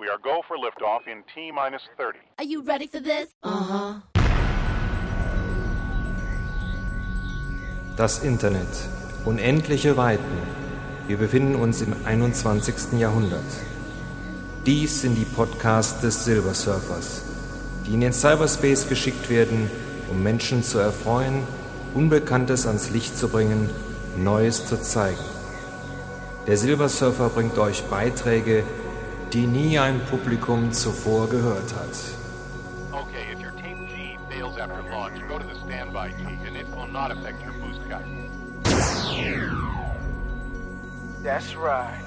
We are go for liftoff in T minus 30. Are you ready for this? Uh-huh. Das Internet. Unendliche Weiten. Wir befinden uns im 21. Jahrhundert. Dies sind die Podcasts des Silversurfers, die in den Cyberspace geschickt werden, um Menschen zu erfreuen, Unbekanntes ans Licht zu bringen, Neues zu zeigen. Der Silversurfer bringt euch Beiträge, die nie ein Publikum zuvor gehört hat. Okay, if your tape G fails after launch, go to the standby key and it will not affect your boost guide. That's right.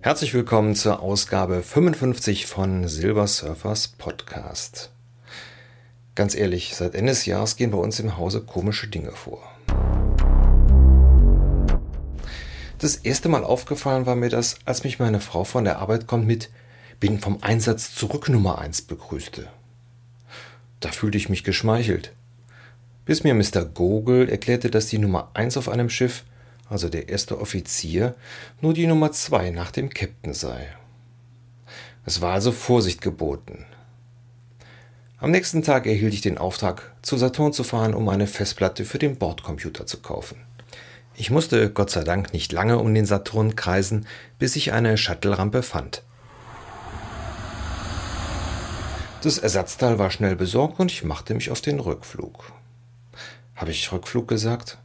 Herzlich willkommen zur Ausgabe 55 von Silversurfers Podcast. Ganz ehrlich, seit Ende des Jahres gehen bei uns im Hause komische Dinge vor. Das erste Mal aufgefallen war mir das, als mich meine Frau von der Arbeit kommt mit Bin vom Einsatz zurück Nummer 1 begrüßte. Da fühlte ich mich geschmeichelt. Bis mir Mr. Gogel erklärte, dass die Nummer 1 auf einem Schiff, also der erste Offizier, nur die Nummer 2 nach dem Captain sei. Es war also Vorsicht geboten. Am nächsten Tag erhielt ich den Auftrag, zu Saturn zu fahren, um eine Festplatte für den Bordcomputer zu kaufen. Ich musste Gott sei Dank nicht lange um den Saturn kreisen, bis ich eine Shuttle-Rampe fand. Das Ersatzteil war schnell besorgt und ich machte mich auf den Rückflug. Habe ich Rückflug gesagt?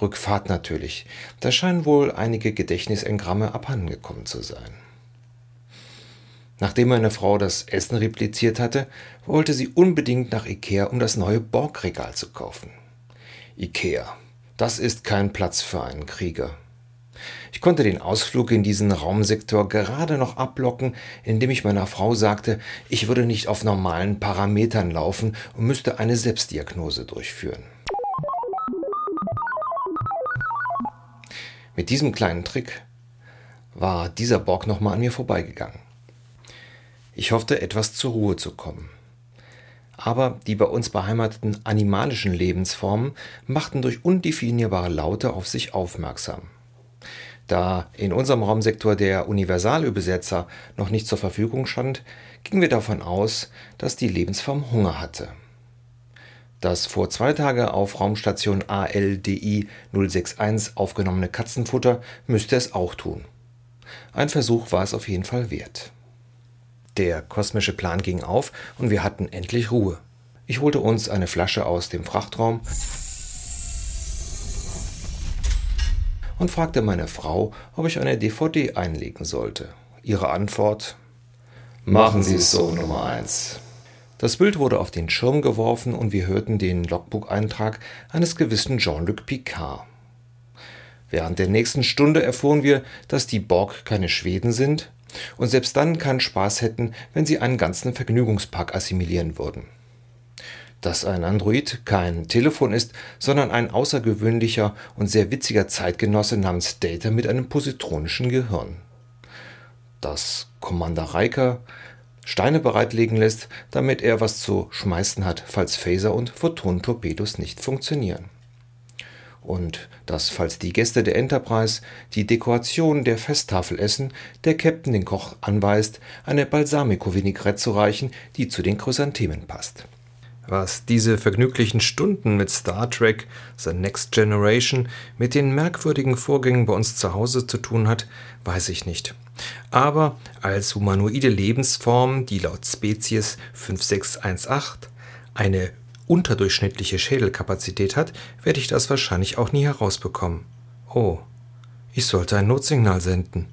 Rückfahrt natürlich. Da scheinen wohl einige Gedächtnisengramme abhandengekommen zu sein. Nachdem meine Frau das Essen repliziert hatte, wollte sie unbedingt nach Ikea, um das neue Borgregal zu kaufen. Ikea. Das ist kein Platz für einen Krieger. Ich konnte den Ausflug in diesen Raumsektor gerade noch ablocken, indem ich meiner Frau sagte, ich würde nicht auf normalen Parametern laufen und müsste eine Selbstdiagnose durchführen. Mit diesem kleinen Trick war dieser Borg nochmal an mir vorbeigegangen. Ich hoffte, etwas zur Ruhe zu kommen aber die bei uns beheimateten animalischen Lebensformen machten durch undefinierbare Laute auf sich aufmerksam. Da in unserem Raumsektor der Universalübersetzer noch nicht zur Verfügung stand, gingen wir davon aus, dass die Lebensform Hunger hatte. Das vor zwei Tagen auf Raumstation ALDI 061 aufgenommene Katzenfutter müsste es auch tun. Ein Versuch war es auf jeden Fall wert. Der kosmische Plan ging auf und wir hatten endlich Ruhe. Ich holte uns eine Flasche aus dem Frachtraum und fragte meine Frau, ob ich eine DVD einlegen sollte. Ihre Antwort Machen Sie es so, Nummer 1. Das Bild wurde auf den Schirm geworfen und wir hörten den Logbucheintrag eines gewissen Jean-Luc Picard. Während der nächsten Stunde erfuhren wir, dass die Borg keine Schweden sind, und selbst dann keinen Spaß hätten, wenn sie einen ganzen Vergnügungspark assimilieren würden. Dass ein Android kein Telefon ist, sondern ein außergewöhnlicher und sehr witziger Zeitgenosse namens Data mit einem positronischen Gehirn. Dass Commander Riker Steine bereitlegen lässt, damit er was zu schmeißen hat, falls Phaser und Photonentorpedos nicht funktionieren und dass, falls die Gäste der Enterprise die Dekoration der Festtafel essen, der Captain den Koch anweist, eine Balsamico-Vinaigrette zu reichen, die zu den Chrysanthemen passt. Was diese vergnüglichen Stunden mit Star Trek, The Next Generation, mit den merkwürdigen Vorgängen bei uns zu Hause zu tun hat, weiß ich nicht. Aber als humanoide Lebensform, die laut Spezies 5618 eine unterdurchschnittliche Schädelkapazität hat, werde ich das wahrscheinlich auch nie herausbekommen. Oh, ich sollte ein Notsignal senden.